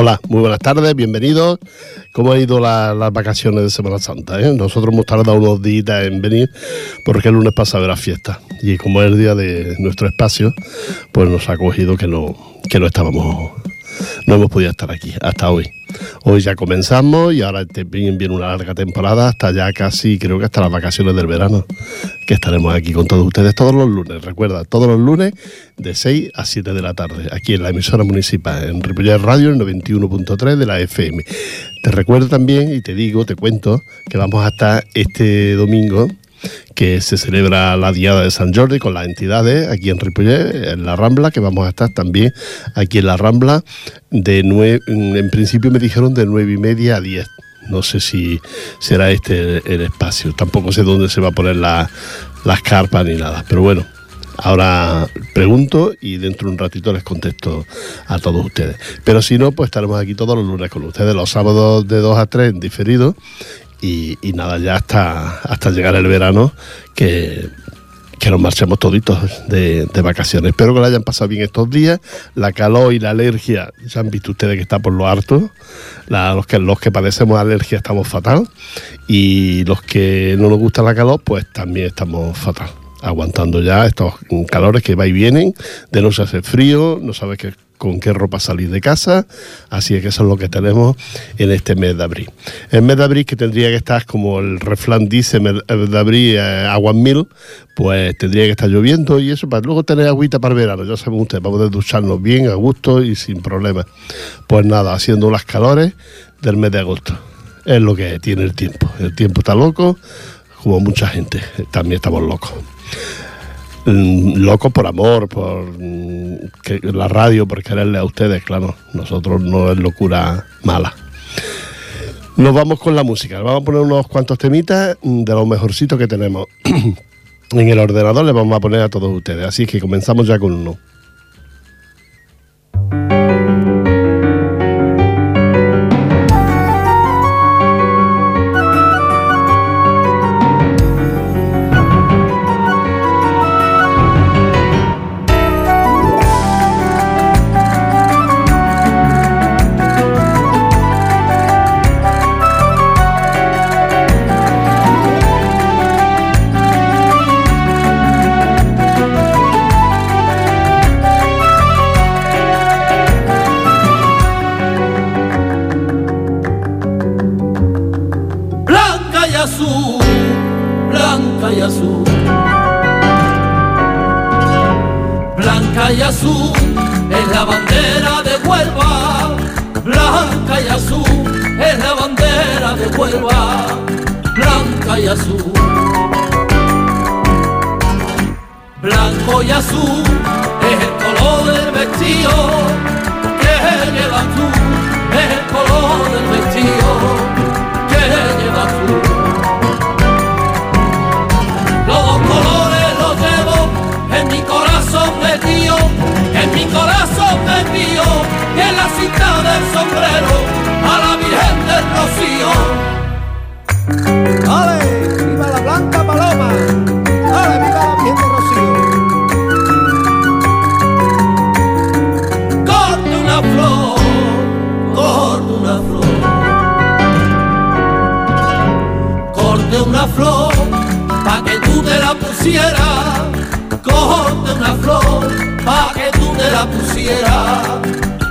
Hola, muy buenas tardes, bienvenidos. ¿Cómo han ido las vacaciones de Semana Santa? Eh? Nosotros hemos tardado unos días en venir porque el lunes pasado era fiesta y como es el día de nuestro espacio, pues nos ha cogido que no, que no estábamos, no hemos podido estar aquí hasta hoy. Hoy ya comenzamos y ahora viene una larga temporada hasta ya casi, creo que hasta las vacaciones del verano, que estaremos aquí con todos ustedes todos los lunes. Recuerda, todos los lunes de 6 a 7 de la tarde, aquí en la emisora municipal, en Ripollet Radio, el 91.3 de la FM. Te recuerdo también y te digo, te cuento, que vamos a estar este domingo que se celebra la Diada de San Jordi con las entidades aquí en Ripollet, en la Rambla, que vamos a estar también aquí en la Rambla, de nueve, en principio me dijeron de nueve y media a diez. No sé si será este el, espacio. Tampoco sé dónde se va a poner las carpas ni nada. Pero bueno, ahora pregunto y dentro de un ratito les contesto a todos ustedes. Pero si no, pues estaremos aquí todos los lunes con ustedes, los sábados de 2 a 3 en diferido y, nada, ya hasta, hasta llegar el verano que, que nos marchemos toditos de, vacaciones. Espero que lo hayan pasado bien estos días. La calor y la alergia, ya han visto ustedes que está por lo harto. los, que, los que padecemos alergia estamos fatal. Y los que no nos gusta la calor, pues también estamos fatal. Aguantando ya estos calores que va y vienen, de no se hace frío, no sabes qué con qué ropa salir de casa, así que eso es lo que tenemos en este mes de abril. El mes de abril que tendría que estar, como el refrán dice, mes de abril eh, agua mil, pues tendría que estar lloviendo y eso para luego tener agüita para el verano, ya saben ustedes, para poder ducharnos bien, a gusto y sin problemas. Pues nada, haciendo las calores del mes de agosto. Es lo que tiene el tiempo. El tiempo está loco, como mucha gente, también estamos locos. Mm, loco por amor, por mm, la radio, por quererle a ustedes, claro. Nosotros no es locura mala. Nos vamos con la música. Vamos a poner unos cuantos temitas de los mejorcitos que tenemos. en el ordenador le vamos a poner a todos ustedes. Así que comenzamos ya con uno. de Huelva, blanca y azul. Blanco y azul es el color del vestido que llevas tú, es el color del vestido que llevas tú. Los dos colores los llevo en mi corazón metido, en mi corazón metido la cita del sombrero a la Virgen del Rocío. ¡Dale! ¡Viva la Blanca Paloma! ¡Dale, viva la Virgen del Rocío! Corte una flor, corte una flor. Corte una flor pa' que tú te la pusieras. Corte una flor pa' que tú te la pusieras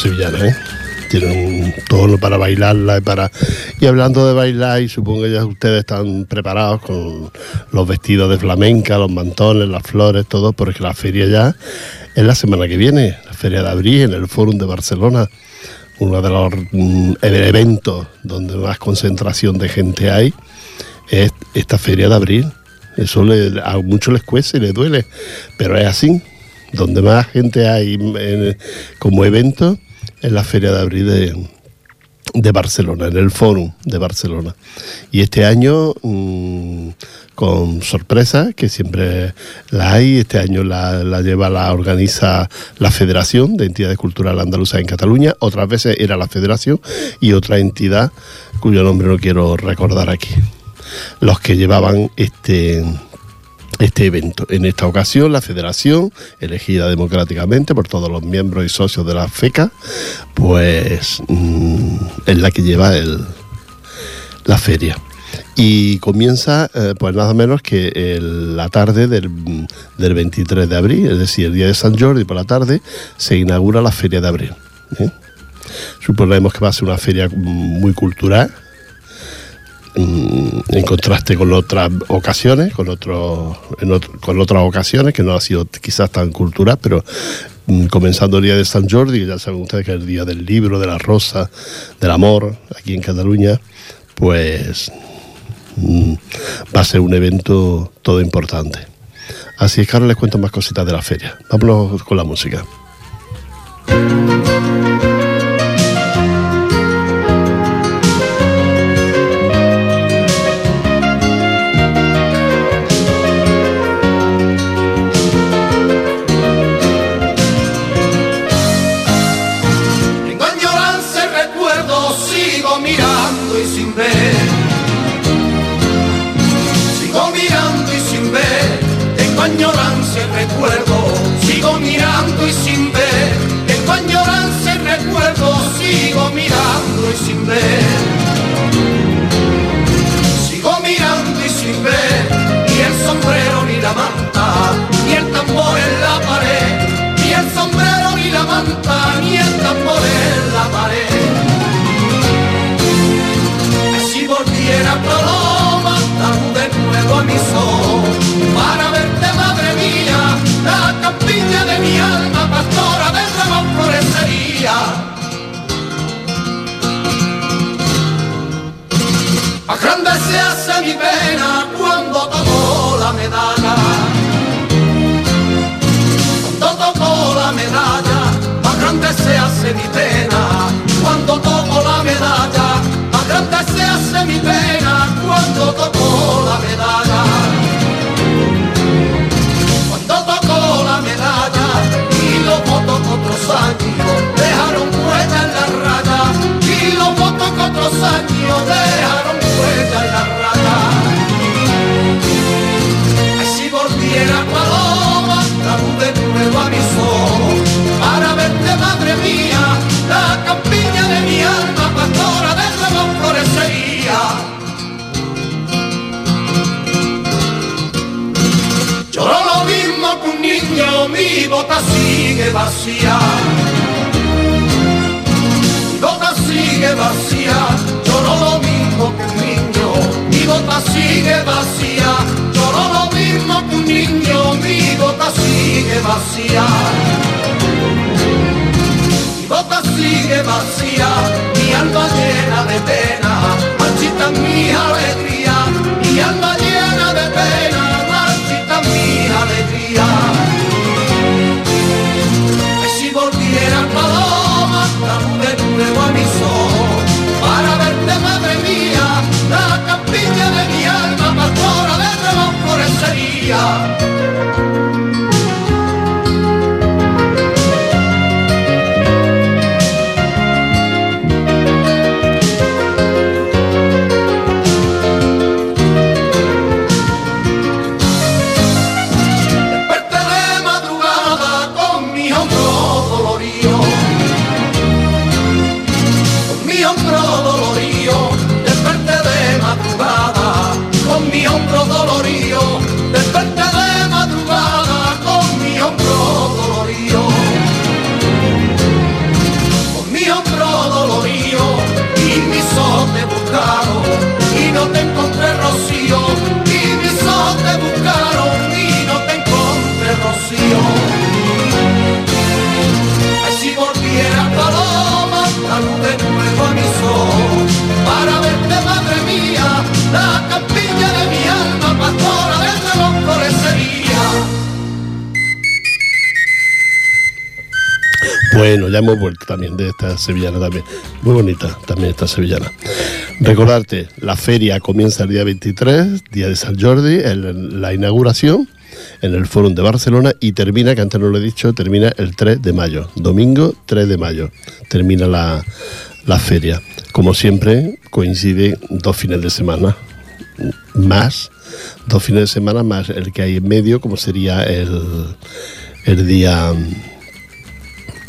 esta sevillana, ¿eh? Tiene un tono para bailarla y para... Y hablando de bailar, y supongo que ya ustedes están preparados con los vestidos de flamenca, los mantones, las flores, todo, porque la feria ya es la semana que viene, la feria de abril en el Fórum de Barcelona, uno de los mm, eventos donde más concentración de gente hay, es esta feria de abril. Eso le- a muchos les cuesta y les duele, pero es así. Donde más gente hay en- como evento es la feria de abril de, de Barcelona, en el Fórum de Barcelona. Y este año, mm, con sorpresa, que siempre la hay, este año la, la lleva, la organiza la Federación de Entidades Culturales Andaluzas en Cataluña, otras veces era la Federación y otra entidad cuyo nombre no quiero recordar aquí. Los que llevaban este este evento. En esta ocasión, la federación, elegida democráticamente por todos los miembros y socios de la FECA, pues mm, es la que lleva el, la feria. Y comienza, eh, pues nada menos que el- la tarde del, del 23 de abril, es decir, el día de San Jordi por la tarde, se inaugura la feria de abril. ¿eh? Suponemos que va a ser una feria mm, muy cultural, mm, en contraste con otras ocasiones, con otros, con otras ocasiones que no ha sido quizás tan cultural, pero mm, comenzando el día de San Jordi, ya saben ustedes que es el día del libro, de la rosa, del amor, aquí en Cataluña, pues mm, va a ser un evento todo importante. Así es que ahora les cuento más cositas de la feria. Vámonos con la música. Pena. Mi bota sigue vacía. Mi bota sigue vacía, lloro lo mismo que un niño. Mi bota sigue vacía, lloro lo mismo que un niño. Mi bota sigue vacía. Mi bota sigue vacía, mi alma llena de pena, marchita mi alegría, mi alma llena de pena, sevillana también. Muy bonita también esta sevillana. Recordarte, la feria comienza el día 23, día de San Jordi, el- la inauguración en el Fórum de Barcelona y termina, que antes no lo he dicho, termina el 3 de mayo. Domingo 3 de mayo termina la, la feria. Como siempre, coincide dos fines de semana más, dos fines de semana más el que hay en medio, como sería el, el día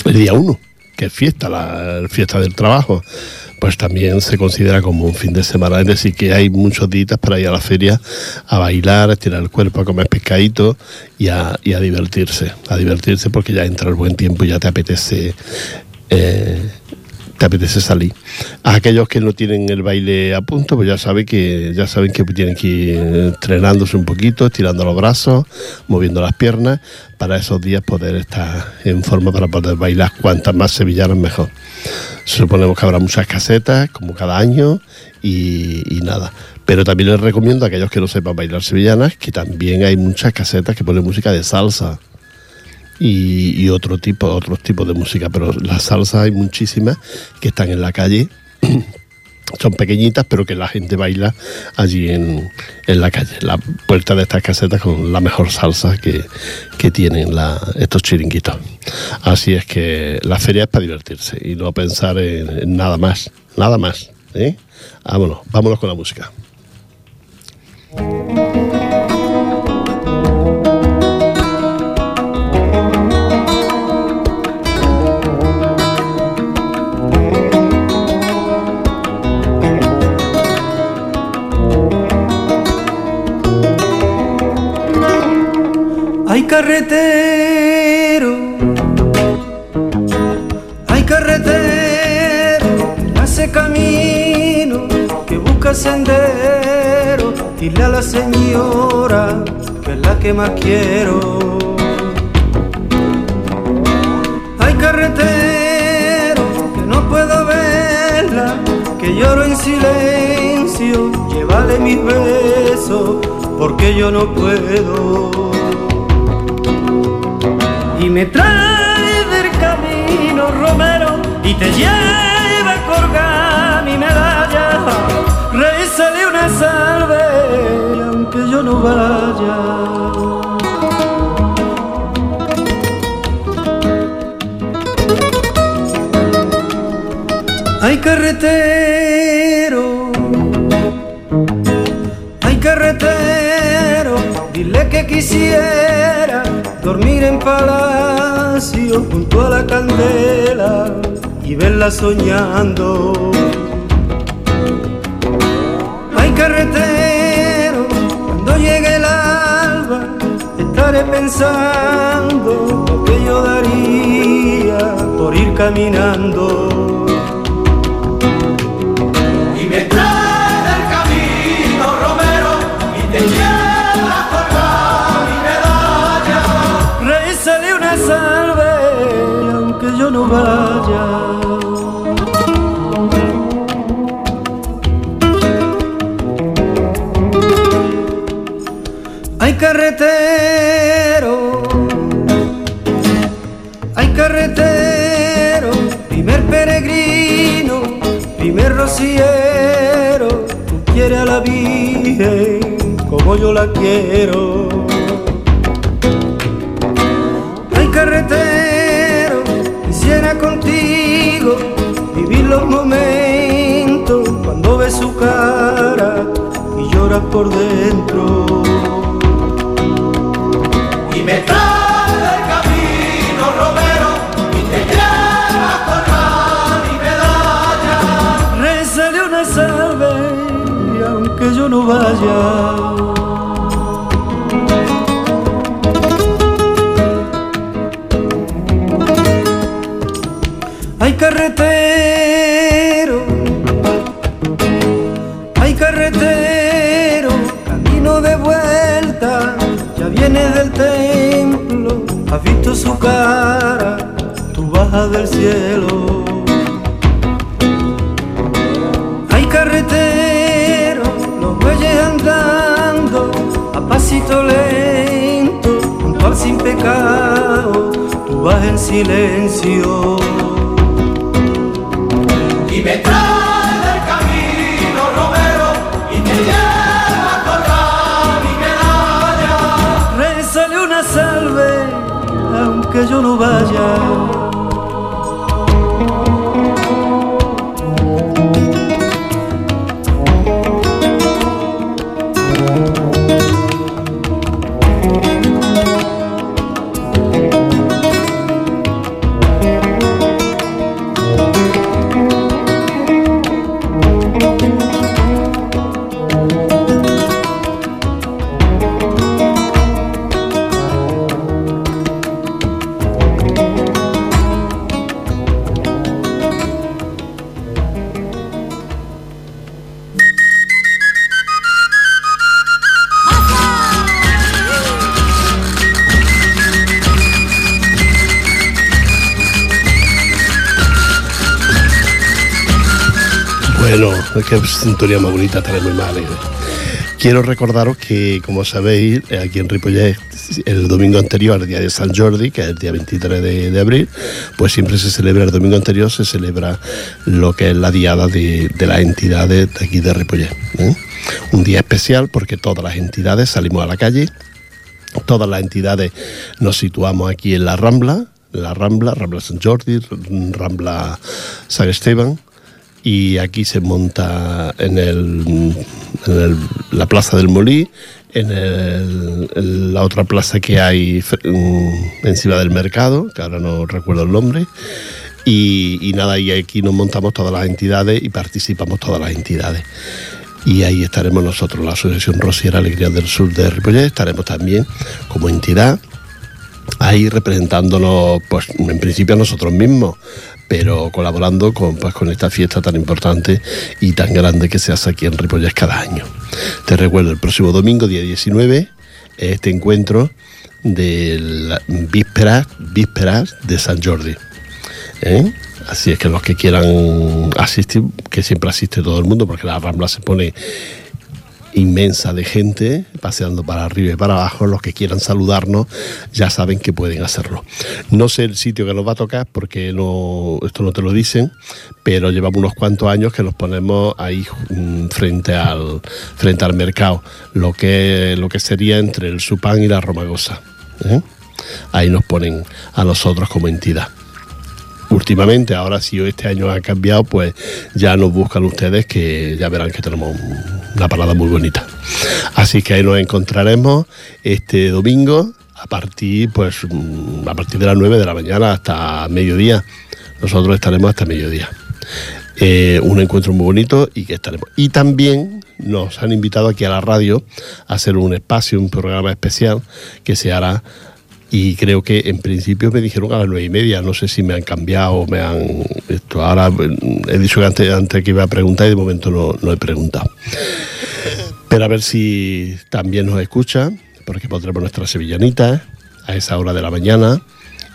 el día 1, que es fiesta, la fiesta del trabajo, pues también se considera como un fin de semana. Es decir, que hay muchos días para ir a la feria a bailar, a estirar el cuerpo, a comer pescadito y a, y a divertirse. A divertirse porque ya entra el buen tiempo y ya te apetece. eh, te apetece salir. A aquellos que no tienen el baile a punto, pues ya saben que ya saben que tienen que ir entrenándose un poquito, estirando los brazos, moviendo las piernas, para esos días poder estar en forma para poder bailar cuantas más sevillanas mejor. Suponemos que habrá muchas casetas, como cada año, y, y nada. Pero también les recomiendo a aquellos que no sepan bailar sevillanas, que también hay muchas casetas que ponen música de salsa y, y otro tipo, otros tipos de música, pero la salsa hay muchísimas que están en la calle. Son pequeñitas, pero que la gente baila allí en, en la calle, la puerta de estas casetas con la mejor salsa que, que tienen estos chiringuitos. Así es que la feria es para divertirse y no pensar en, en nada más, nada más. ¿eh? Vámonos, vámonos con la música. Hay carretero, hay carretero, hace camino, que busca sendero, dile a la señora que es la que más quiero. Hay carretero, que no puedo verla, que lloro en silencio, llévale mis besos, porque yo no puedo y me trae del camino Romero y te lleva a colgar mi medalla. Rézale una salve aunque yo no vaya. Hay carretero, hay carretero, dile que quisiera dormir en palacio junto a la candela y verla soñando. Ay, carretero, cuando llegue el alba, estaré pensando lo que yo daría por ir caminando. Aunque yo no vaya. Hay carretero, hay carretero, primer peregrino, primer rociero, tú quieres a la Virgen como yo la quiero. Contigo vivir los momentos cuando ves su cara y lloras por dentro. Y me trae del camino Romero has visto su cara, tú bajas del cielo. Hay carretero, los bueyes andando a pasito lento, junto al sin pecado, tú vas en silencio. Y me aunque yo no vaya. Sintonía más bonita tenemos más alegre. Quiero recordaros que, como sabéis, eh, aquí en Ripollet, el domingo anterior, el día de San Jordi, que es el día 23 de, de abril, pues siempre se celebra, el domingo anterior se celebra lo que es la diada de, de las entidades de aquí de Ripollet. ¿eh? Un día especial porque todas las entidades salimos a la calle, todas las entidades nos situamos aquí en la Rambla, la Rambla, Rambla San Jordi, Rambla San Esteban, y aquí se monta en, el, la plaza del Molí, en, el- en la otra plaza que hay mm, encima del mercado, que ahora no recuerdo el nombre. Y, y nada, y aquí nos montamos todas las entidades y participamos todas las entidades. Y ahí estaremos nosotros, la Asociación Rosiera Alegría del Sur de Ripollet, estaremos también como entidad ahí representándonos, pues en principio a nosotros mismos, pero colaborando con, pues, con esta fiesta tan importante y tan grande que se hace aquí en Ripollet cada año. Te recuerdo, el próximo domingo, día 19, este encuentro de la vísperas, vísperas de San Jordi. ¿eh? Así es que los que quieran asistir, que siempre asiste todo el mundo, porque la Rambla se pone inmensa de gente paseando para arriba y para abajo. Los que quieran saludarnos ya saben que pueden hacerlo. No sé el sitio que nos va a tocar porque no, esto no te lo dicen, pero llevamos unos cuantos años que nos ponemos ahí mm, frente al, frente al mercado, lo que, lo que sería entre el Supán y la Romagosa. ¿eh? Ahí nos ponen a nosotros como entidad últimamente, ahora si este año ha cambiado, pues ya nos buscan ustedes que ya verán que tenemos una parada muy bonita. Así que ahí nos encontraremos este domingo a partir, pues, mm, a partir de las 9 de la mañana hasta mediodía. Nosotros estaremos hasta mediodía. Eh, un encuentro muy bonito y que estaremos. Y también nos han invitado aquí a la radio a hacer un espacio, un programa especial que se hará y creo que en principio me dijeron a las nueve y media. No sé si me han cambiado o me han. Esto, ahora mm, he dicho que antes, antes que iba a preguntar y de momento no, no he preguntado. Pero a ver si también nos escucha, porque pondremos nuestra sevillanita a esa hora de la mañana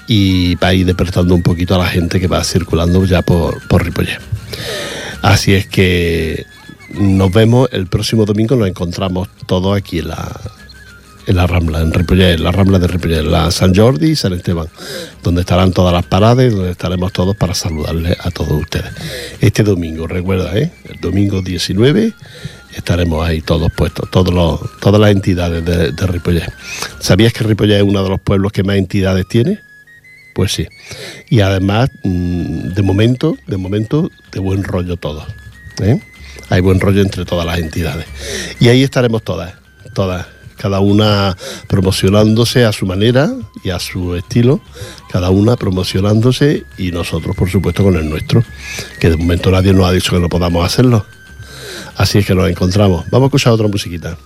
y va a ir despertando un poquito a la gente que va circulando ya por, por. Así es que nos vemos el próximo domingo, nos encontramos todos aquí en la, en la Rambla, en Ripollet, la Rambla de Ripollet, la San Jordi y San Esteban, donde estarán todas las paradas donde estaremos todos para saludarles a todos ustedes. Este domingo, recuerda, ¿eh? el domingo 19 estaremos ahí todos puestos, todos los, todas las entidades de, de. ¿Sabías que Ripollet es uno de los pueblos que más entidades tiene? Pues sí. Y además, mm, de momento, de momento, de buen rollo todos. ¿eh? Hay buen rollo entre todas las entidades. Y ahí estaremos todas, todas, cada una promocionándose a su manera y a su estilo, cada una promocionándose y nosotros, por supuesto, con el nuestro, que de momento nadie nos ha dicho que no podamos hacerlo. Así es que nos encontramos. Vamos a escuchar otra musiquita.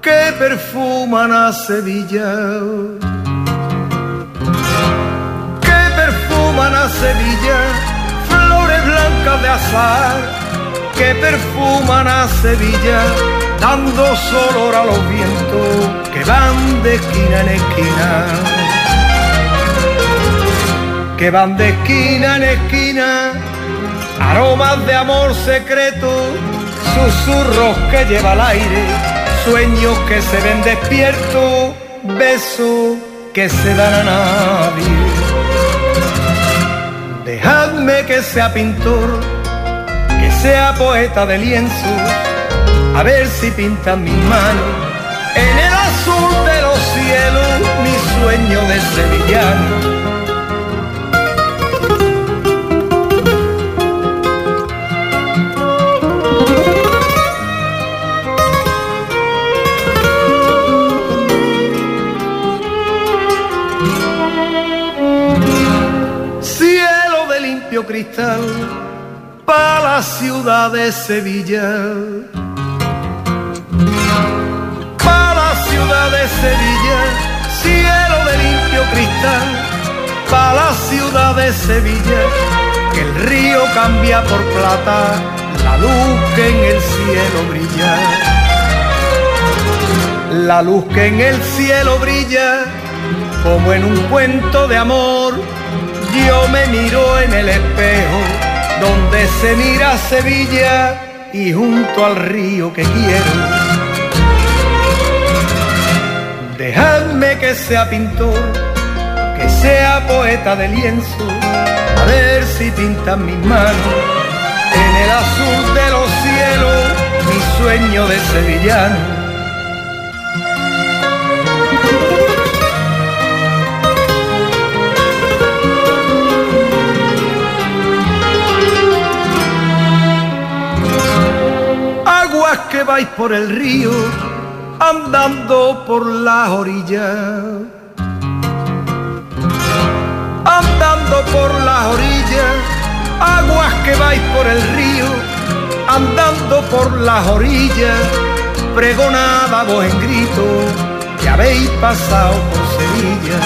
Que perfuman a Sevilla. Que perfuman a Sevilla. Flores blancas de azar que perfuman a Sevilla. Dando olor a los vientos que van de esquina en esquina. Que van de esquina en esquina aromas de amor secreto, susurros que lleva al aire, sueños que se ven despiertos, besos que se dan a nadie. Dejadme que sea pintor, que sea poeta de lienzo, a ver si pintan mis manos en el azul de los cielos, mi sueño de sevillano. Cristal para la ciudad de Sevilla. Para la ciudad de Sevilla, cielo de limpio cristal para la ciudad de Sevilla, que el río cambia por plata, la luz que en el cielo brilla. La luz que en el cielo brilla, como en un cuento de amor, yo me miro en el espejo donde se mira Sevilla y junto al río que quiero. Dejadme que sea pintor, que sea poeta de lienzo, a ver si pintan mis manos en el azul de los cielos, mi sueño de sevillano. Que vais por el río, andando por las orillas. Andando por las orillas, aguas que vais por el río, andando por las orillas, pregonada voz en grito, que habéis pasado por Sevilla.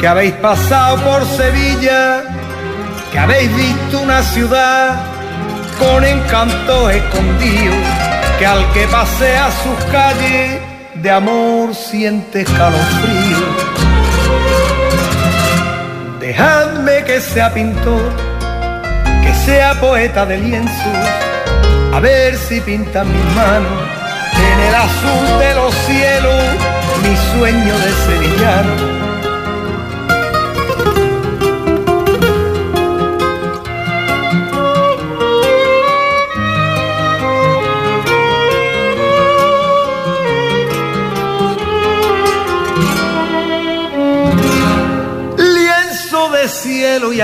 Que habéis pasado por Sevilla, que habéis visto una ciudad con encanto escondido, que al que pasea sus calles de amor siente escalofrío. Dejadme que sea pintor, que sea poeta de lienzo, a ver si pinta mis manos en el azul de los cielos, mi sueño de sevillano.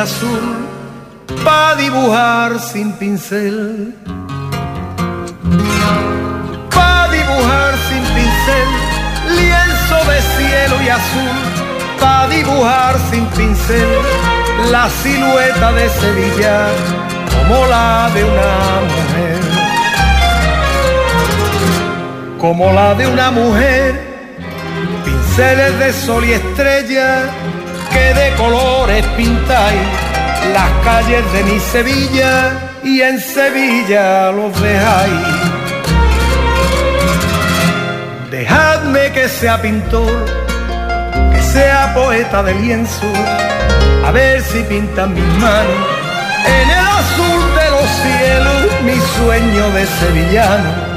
Azul pa' dibujar sin pincel. Pa' dibujar sin pincel, lienzo de cielo y azul. Pa' dibujar sin pincel, la silueta de Sevilla como la de una mujer. Como la de una mujer, pinceles de sol y estrella que de colores pintáis las calles de mi Sevilla y en Sevilla los dejáis. Dejadme que sea pintor, que sea poeta de lienzo, a ver si pintan mis manos en el azul de los cielos mi sueño de sevillano.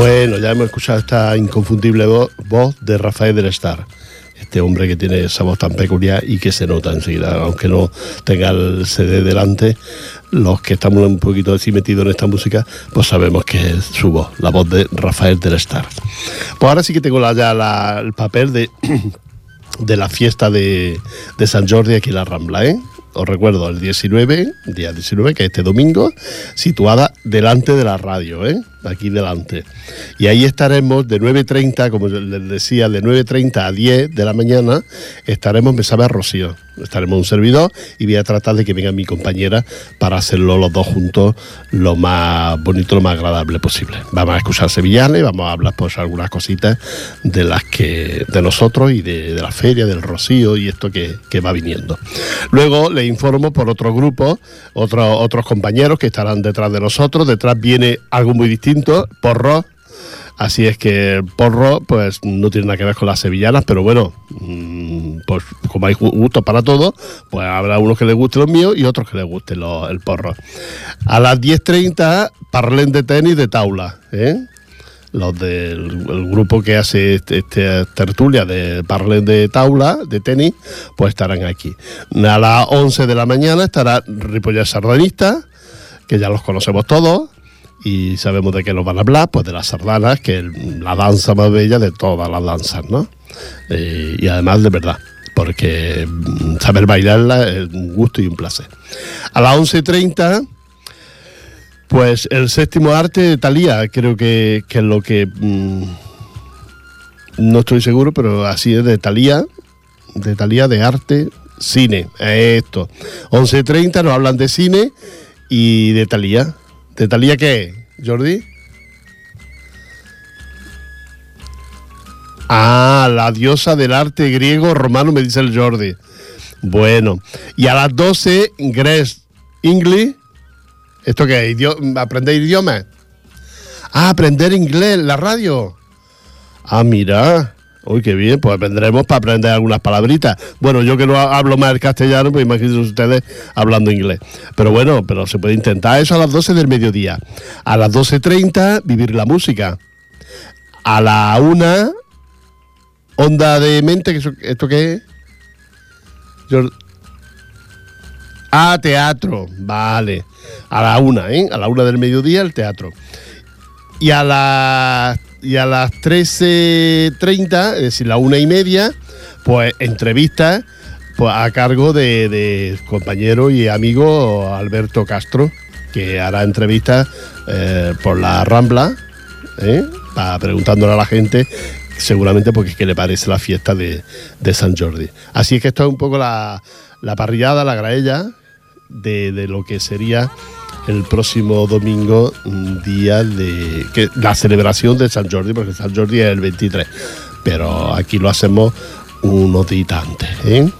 Bueno, ya hemos escuchado esta inconfundible voz de Rafael del Star. Este hombre que tiene esa voz tan peculiar y que se nota enseguida, aunque no tenga el CD delante, los que estamos un poquito así metidos en esta música, pues sabemos que es su voz, la voz de Rafael del Star. Pues ahora sí que tengo ya el papel de, de la fiesta de, de San Jordi aquí en la Rambla, ¿eh? os recuerdo, el 19, día 19, que es este domingo, situada delante de la radio, ¿eh? Aquí delante. Y ahí estaremos de 9.30, como les decía, de 9.30 a 10 de la mañana, estaremos en a Rocío. Estaremos un servidor y voy a tratar de que venga mi compañera para hacerlo los dos juntos lo más bonito, lo más agradable posible. Vamos a escuchar sevillanes, vamos a hablar pues algunas cositas de las que de nosotros y de, la feria, del Rocío y esto que, que va viniendo. Luego le informo por otro grupo, otros otros compañeros que estarán detrás de nosotros. Detrás viene algo muy distinto porro. Así es que porro, pues no tiene nada que ver con las sevillanas, pero bueno, mm, pues como hay gusto para todo, pues habrá unos que les guste los míos y otros que les guste el porro. A las 10.30, parlen de tenis de taula, ¿eh? los del grupo que hace esta este tertulia de parlen de taula, de tenis, pues estarán aquí. A las 11 de la mañana estará Ripollet Sardanista, que ya los conocemos todos y sabemos de qué nos van a hablar, pues de las sardanas, que es la danza más bella de todas las danzas, ¿no? Y además de verdad, porque mm, saber bailarla es un gusto y un placer. A las 11.30, pues el séptimo arte de Talía, creo que, es lo que... Mm, no estoy seguro, pero así es de Talía, de Talía de arte, cine, esto. 11.30 nos hablan de cine y de Talía. ¿De Talía qué, Jordi? Ah, la diosa del arte griego romano, me dice el Jordi. Bueno, y a las 12, Grace English. ¿Esto qué es? ¿Aprender idiomas? Ah, aprender inglés, la radio. Ah, mira. Uy, qué bien, pues vendremos para aprender algunas palabritas. Bueno, yo que no hablo más el castellano, pues imagínense ustedes hablando inglés. Pero bueno, pero se puede intentar eso a las 12 del mediodía. A las 12.30, vivir la música. A la 1, onda de mente, ¿esto qué es? Ah, teatro, vale. A la 1, ¿eh? A la 1 del mediodía, el teatro. Y a las y a las 13.30, es decir, la una y media, pues entrevista pues, a cargo de, compañero y amigo Alberto Castro, que hará entrevistas eh, por la Rambla, ¿eh? preguntándole a la gente seguramente porque le parece la fiesta de, San Jordi. Así es que esto es un poco la, parrillada, la graella de, de lo que sería el próximo domingo, día de que, la celebración de San Jordi, porque San Jordi es el 23, pero aquí lo hacemos unos días antes. ¿eh?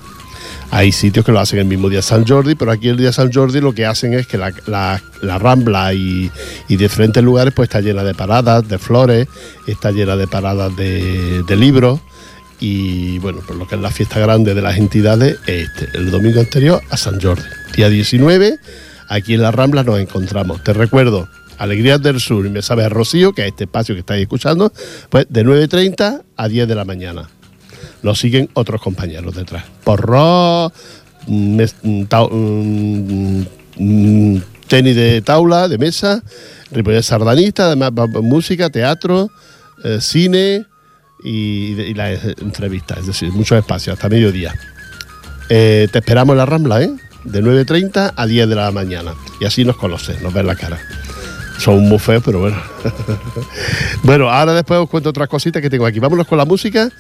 Hay sitios que lo hacen el mismo día San Jordi, pero aquí el día San Jordi lo que hacen es que la, Rambla y, diferentes lugares pues está llena de paradas, de flores, está llena de paradas de, de libros y bueno, por lo que es la fiesta grande de las entidades, este, el domingo anterior a San Jordi, día 19 aquí en las Ramblas nos encontramos. Te recuerdo, Alegrías del Sur y Me Sabe a Rocío, que es este espacio que estáis escuchando, pues de 9.30 a 10 de la mañana. Nos siguen otros compañeros detrás. Porro, mm, mm, mm, tenis de taula, de mesa, Ripollet sardanista, además música, teatro, eh, cine y, las entrevistas, es decir, muchos espacios, hasta mediodía. Eh, te esperamos en la Rambla, ¿eh? de 9.30 a 10 de la mañana. Y así nos conoces, nos ven la cara. Son muy feos, pero bueno. bueno, ahora después os cuento otras cositas que tengo aquí. Vámonos con la música,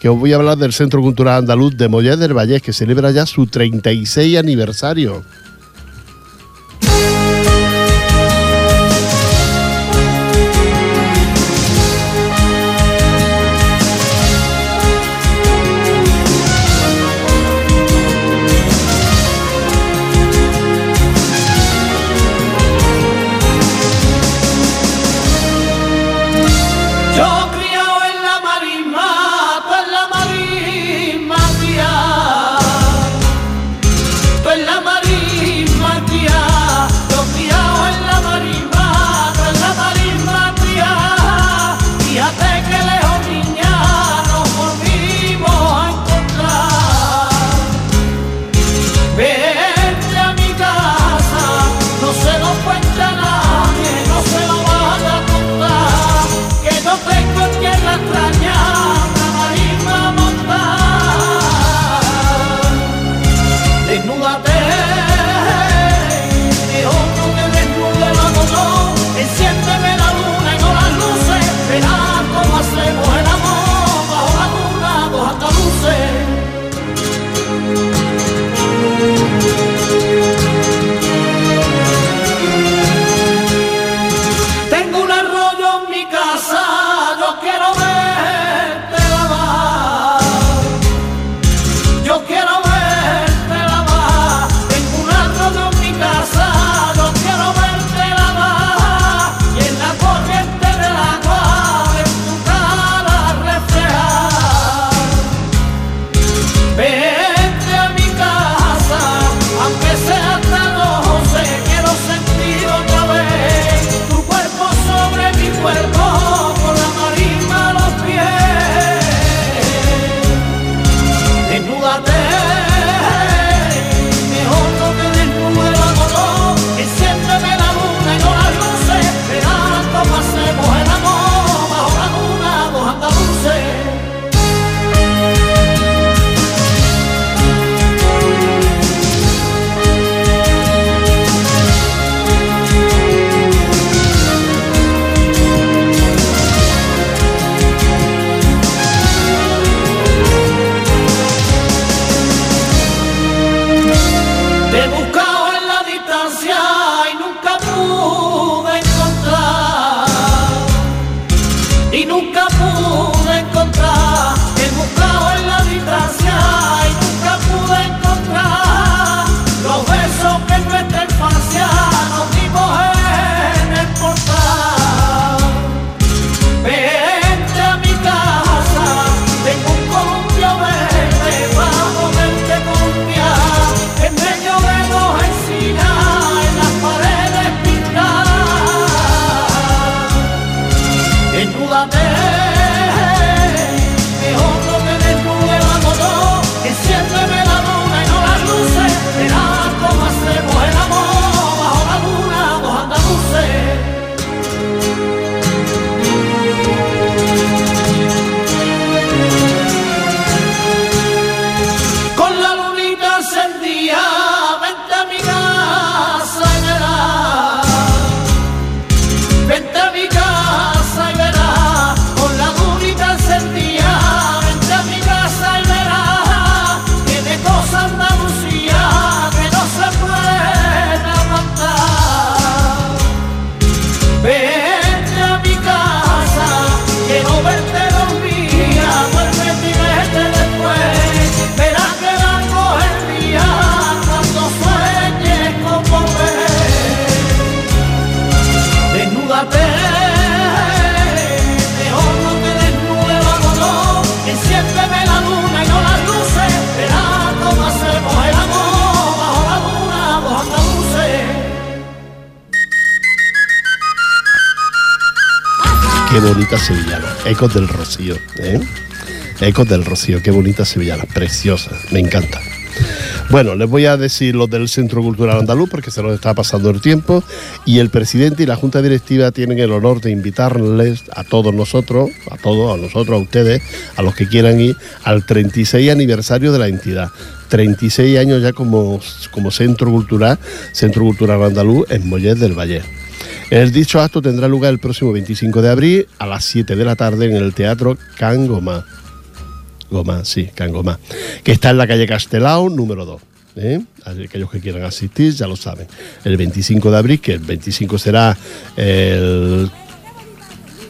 que os voy a hablar del Centro Cultural Andaluz de Mollet del Vallés, que celebra ya su 36 aniversario. ecos del rocío. ¿eh? Ecos del Rocío, qué bonitas sevillanas, preciosas, me encanta. Bueno, les voy a decir lo del Centro Cultural Andaluz porque se nos está pasando el tiempo y el presidente y la Junta Directiva tienen el honor de invitarles a todos nosotros, a todos, a nosotros, a ustedes, a los que quieran ir al 36 aniversario de la entidad. 36 años ya como, como Centro Cultural, Centro Cultural Andaluz en Mollet del Valle. El dicho acto tendrá lugar el próximo 25 de abril a las 7 de la tarde en el Teatro Can Gomá. Gomá, sí, Can Gomá, que está en la calle Castelao, número 2. ¿eh? Aquellos que quieran asistir ya lo saben. El 25 de abril, que el 25 será el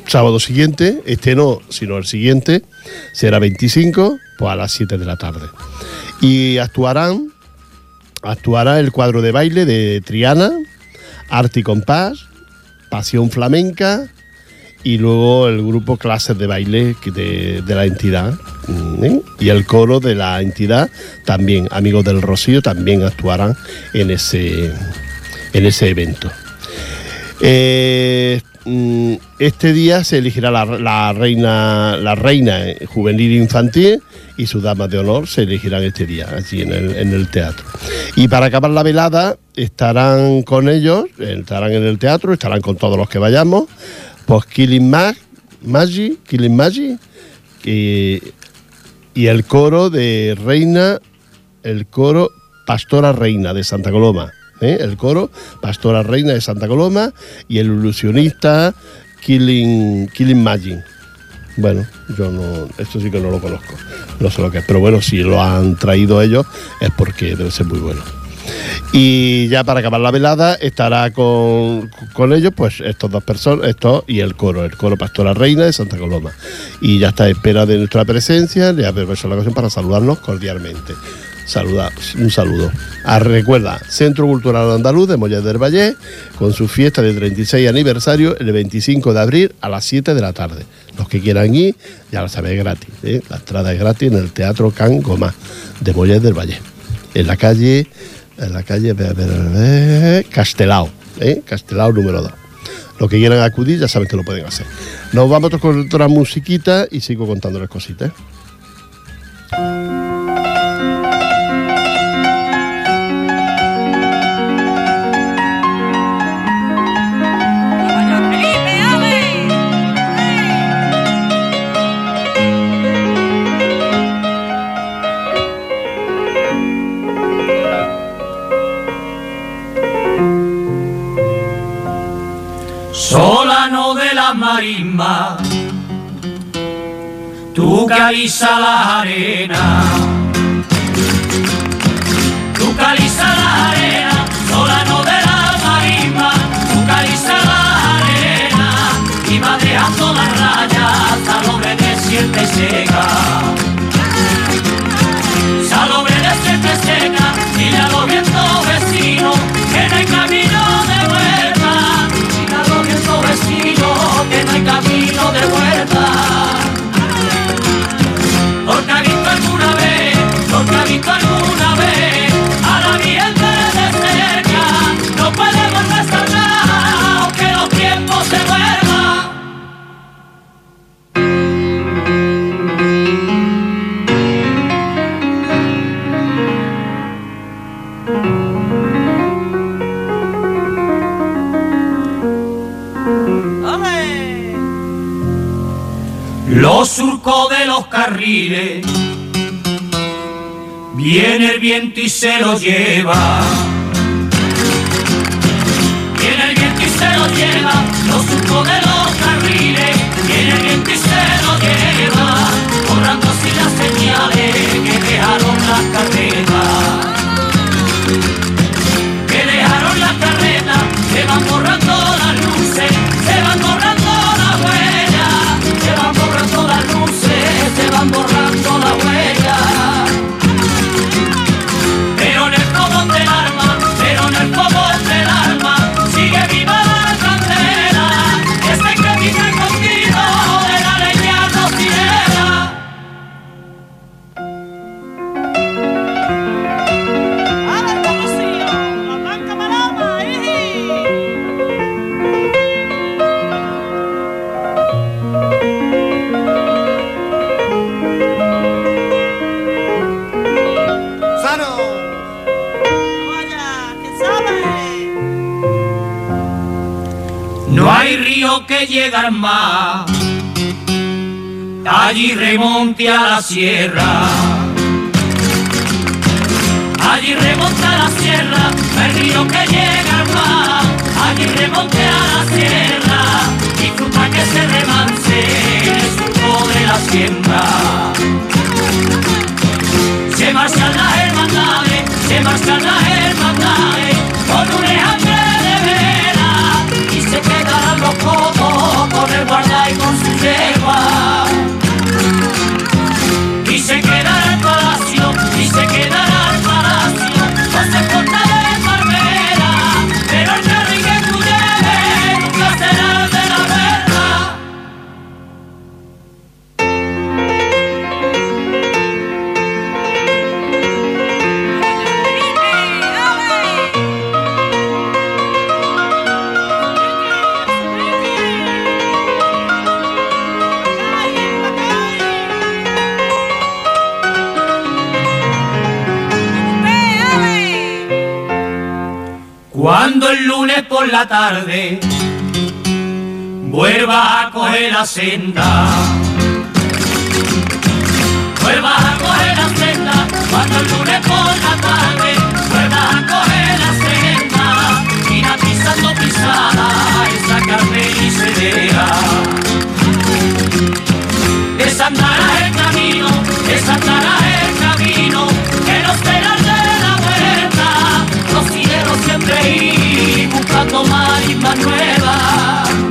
sábado siguiente, este no, sino el siguiente, será 25, pues a las 7 de la tarde. Y actuarán, actuará el cuadro de baile de Triana, Arte y Compás, Pasión Flamenca y luego el grupo Clases de Baile de, de la entidad. ¿eh? Y el coro de la entidad también, Amigos del Rocío, también actuarán en ese, en ese evento. Eh, mm, este día se elegirá la, reina, la reina juvenil infantil y sus damas de honor se elegirán este día allí en el, teatro. Y para acabar la velada estarán con ellos, estarán en el teatro, estarán con todos los que vayamos, pues Killing Mag, Killing y el coro de Reina, el coro Pastora Reina de Santa Coloma. ¿Eh? El coro Pastora Reina de Santa Coloma y el ilusionista Killing, Killing Magi. Bueno, yo no, esto sí que no lo conozco, no sé lo que es, pero bueno, si lo han traído ellos es porque debe ser muy bueno. Y ya para acabar la velada estará con, con ellos, pues estos dos personas, estos y el coro, el coro Pastora Reina de Santa Coloma. Y ya está a espera de nuestra presencia, le aprovecho la ocasión para saludarnos cordialmente. Saluda, un saludo. Ah, recuerda, Centro Cultural Andaluz de Mollet del Valle, con su fiesta de 36 aniversario el 25 de abril a las 7 de la tarde. Los que quieran ir, ya lo sabéis, gratis. ¿eh? La entrada es gratis en el Teatro Can Gomá de Mollet del Valle. En la calle, en la calle Castelao, ¿eh? Castelao número 2. Los que quieran acudir ya saben que lo pueden hacer. Nos vamos con otra musiquita y sigo contándoles cositas. Tú caliza la arena, los carriles, viene el viento y se lo lleva. Viene el viento y se lo lleva, los surcos de los carriles, viene el viento y se lo lleva, borrando así las señales que dejaron las carretas. Allí remonte a la sierra. Allí remonte a la sierra, el río que llega al mar. Allí remonte a la sierra, disfruta que se remance el surco de la siembra. Se marchan las hermandades, se marchan las hermandades, con un tarde vuelva a coger la senda. Vuelva a coger la senda. Cuando el lunes por la tarde vuelva a coger la senda. Mira pisando pisada esa carne y sedera. Desandará el camino, desandará el camino, que nos será de la vuelta. Los cineros siempre ir buscando marismas nuevas.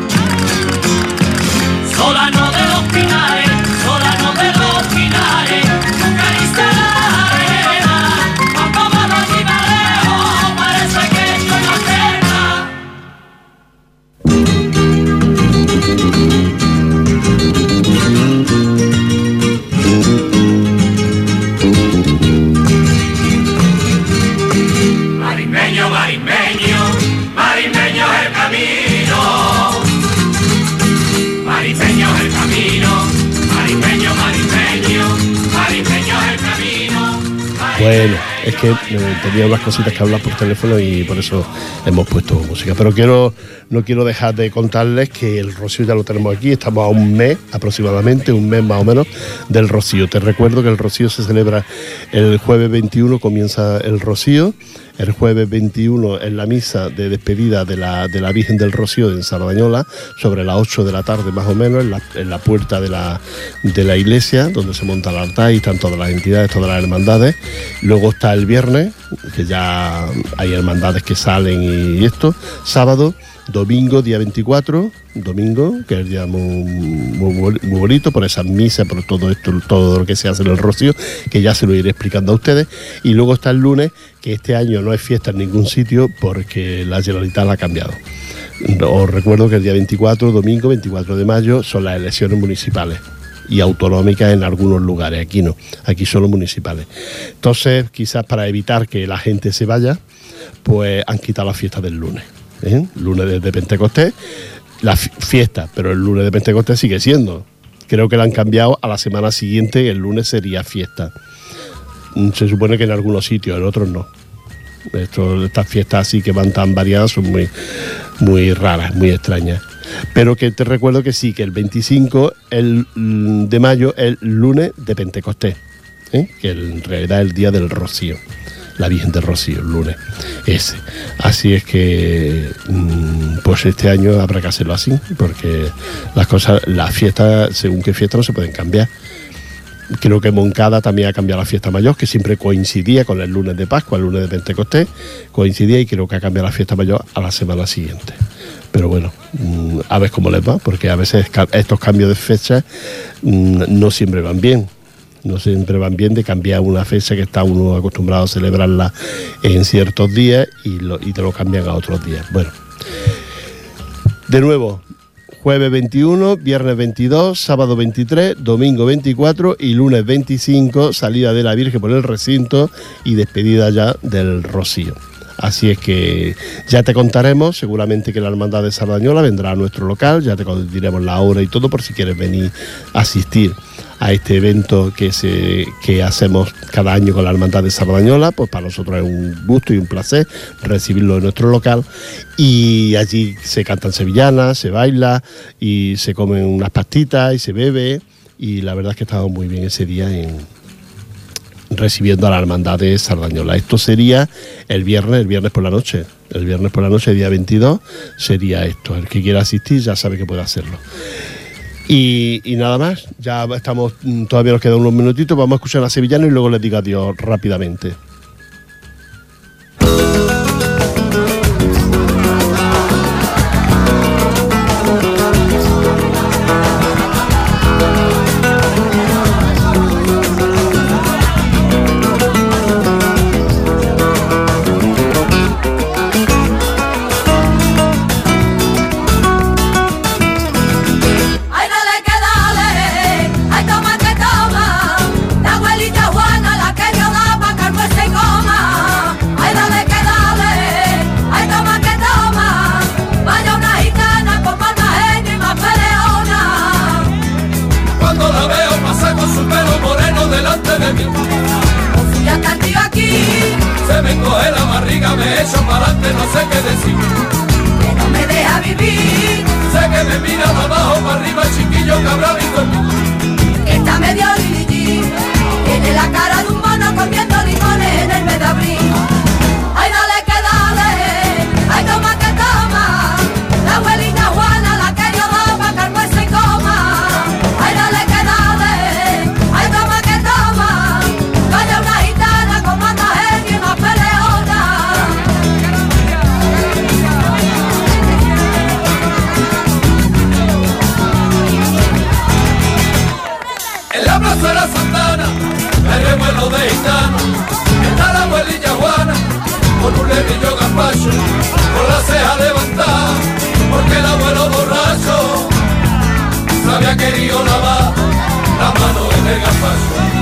Tenía unas cositas que hablar por teléfono y por eso hemos puesto música. Pero quiero, no quiero dejar de contarles que el Rocío ya lo tenemos aquí. Estamos a un mes aproximadamente, un mes más o menos, del Rocío. Te recuerdo que el Rocío se celebra el jueves 21, comienza el Rocío. El jueves 21 en la misa de despedida de la, de la Virgen del Rocío en Sardañola, sobre las 8 de la tarde más o menos, en la, puerta de la, de la iglesia, donde se monta el altar y están todas las entidades, todas las hermandades. Luego está el viernes, que ya hay hermandades que salen y esto. Sábado, domingo, día 24, domingo, que es el día muy, muy, boni- muy bonito, por esas misas, por todo esto, todo lo que se hace en el Rocío, que ya se lo iré explicando a ustedes. Y luego está el lunes, que este año no hay fiesta en ningún sitio porque la Generalitat la ha cambiado. Os recuerdo que el día 24, domingo 24 de mayo, son las elecciones municipales y autonómicas en algunos lugares. Aquí no, aquí solo municipales. Entonces, quizás para evitar que la gente se vaya, pues han quitado la fiesta del lunes. ¿Eh? Lunes de, Pentecostés, la fi- fiesta, pero el lunes de Pentecostés sigue siendo. Creo que la han cambiado a la semana siguiente, el lunes sería fiesta. Mm, Se supone que en algunos sitios, en otros no. Estas fiestas así que van tan variadas son muy, muy raras, muy extrañas. Pero que te recuerdo que sí, que el 25 el, mm, de mayo es el lunes de Pentecostés, ¿eh? que en realidad es el día del Rocío, la Virgen del Rocío, el lunes ese. Así es que, mm, pues este año habrá que hacerlo así, porque las cosas, las fiestas, según qué fiesta, no se pueden cambiar. Creo que Moncada también ha cambiado la fiesta mayor, que siempre coincidía con el lunes de Pascua, el lunes de Pentecostés, coincidía y creo que ha cambiado la fiesta mayor a la semana siguiente. Pero bueno, mm, a ver cómo les va, porque a veces estos cambios de fecha mm, no siempre van bien. No siempre van bien de cambiar una fecha que está uno acostumbrado a celebrarla en ciertos días y, lo- te lo cambian a otros días. Bueno, de nuevo, jueves 21, viernes 22, sábado 23, domingo 24 y lunes 25, salida de la Virgen por el recinto y despedida ya del Rocío. Así es que ya te contaremos, seguramente que la Hermandad de Sardañola vendrá a nuestro local, ya te diremos la hora y todo por si quieres venir a asistir a este evento que, se, que hacemos cada año con la Hermandad de Sardañola, pues para nosotros es un gusto y un placer recibirlo en nuestro local y allí se cantan sevillanas, se baila y se comen unas pastitas y se bebe y la verdad es que estamos muy bien ese día en, recibiendo a la hermandad de Sardañola. Esto sería el viernes, el viernes por la noche. El viernes por la noche, día 22, sería esto. El que quiera asistir ya sabe que puede hacerlo. Y, y nada más, ya estamos, mm, todavía nos quedan unos minutitos, vamos a escuchar a Sevillano y luego les digo adiós rápidamente. De gitanos, está la abuelilla Juana, con un levillo gazpacho, con la ceja levantada, porque el abuelo borracho se había querido lavar la mano en el gazpacho.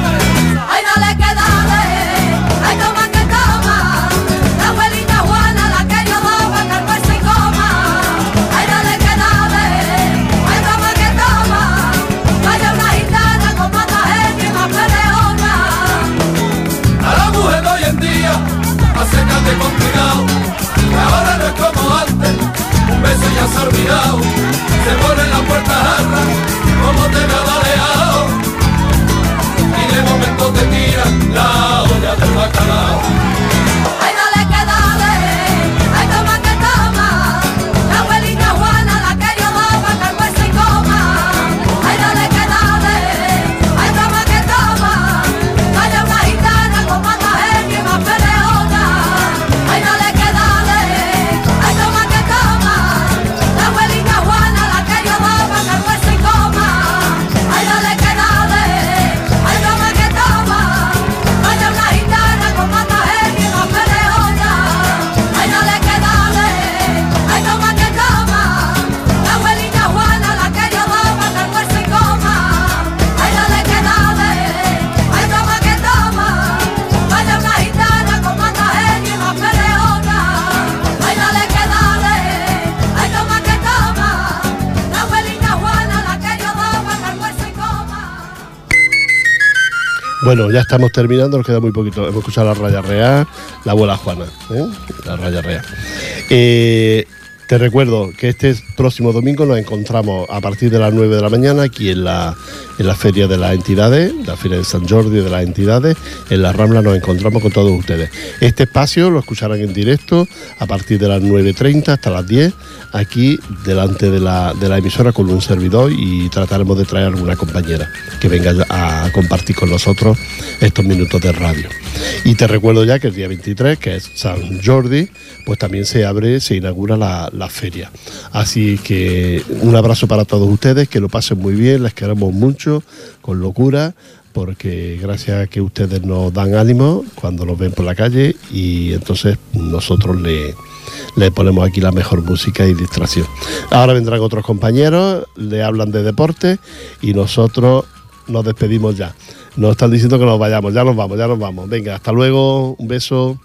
Ahora no es como antes, un beso ya se ha olvidado, se pone la puerta jarra, como te veo daleado, y de momento te tira la olla del bacalao. Bueno, ya estamos terminando, nos queda muy poquito. Hemos escuchado la Raya Real, la abuela Juana, ¿eh? la Raya Real. Eh, te recuerdo que este próximo domingo nos encontramos a partir de las 9 de la mañana aquí en la, en la Feria de las Entidades, la Feria de San Jordi de las Entidades. En la Rambla nos encontramos con todos ustedes. Este espacio lo escucharán en directo a partir de las 9.30 hasta las 10, aquí delante de la, de la emisora con un servidor y trataremos de traer alguna compañera que venga a compartir con nosotros estos minutos de radio. Y te recuerdo ya que el día 23, que es San Jordi, pues también se abre, se inaugura la, la feria. Así que un abrazo para todos ustedes, que lo pasen muy bien, les queremos mucho, con locura, porque gracias a que ustedes nos dan ánimo cuando nos ven por la calle y entonces nosotros le, le ponemos aquí la mejor música y distracción. Ahora vendrán otros compañeros, le hablan de deporte y nosotros nos despedimos ya. Nos están diciendo que nos vayamos, ya nos vamos, ya nos vamos. Venga, hasta luego, un beso.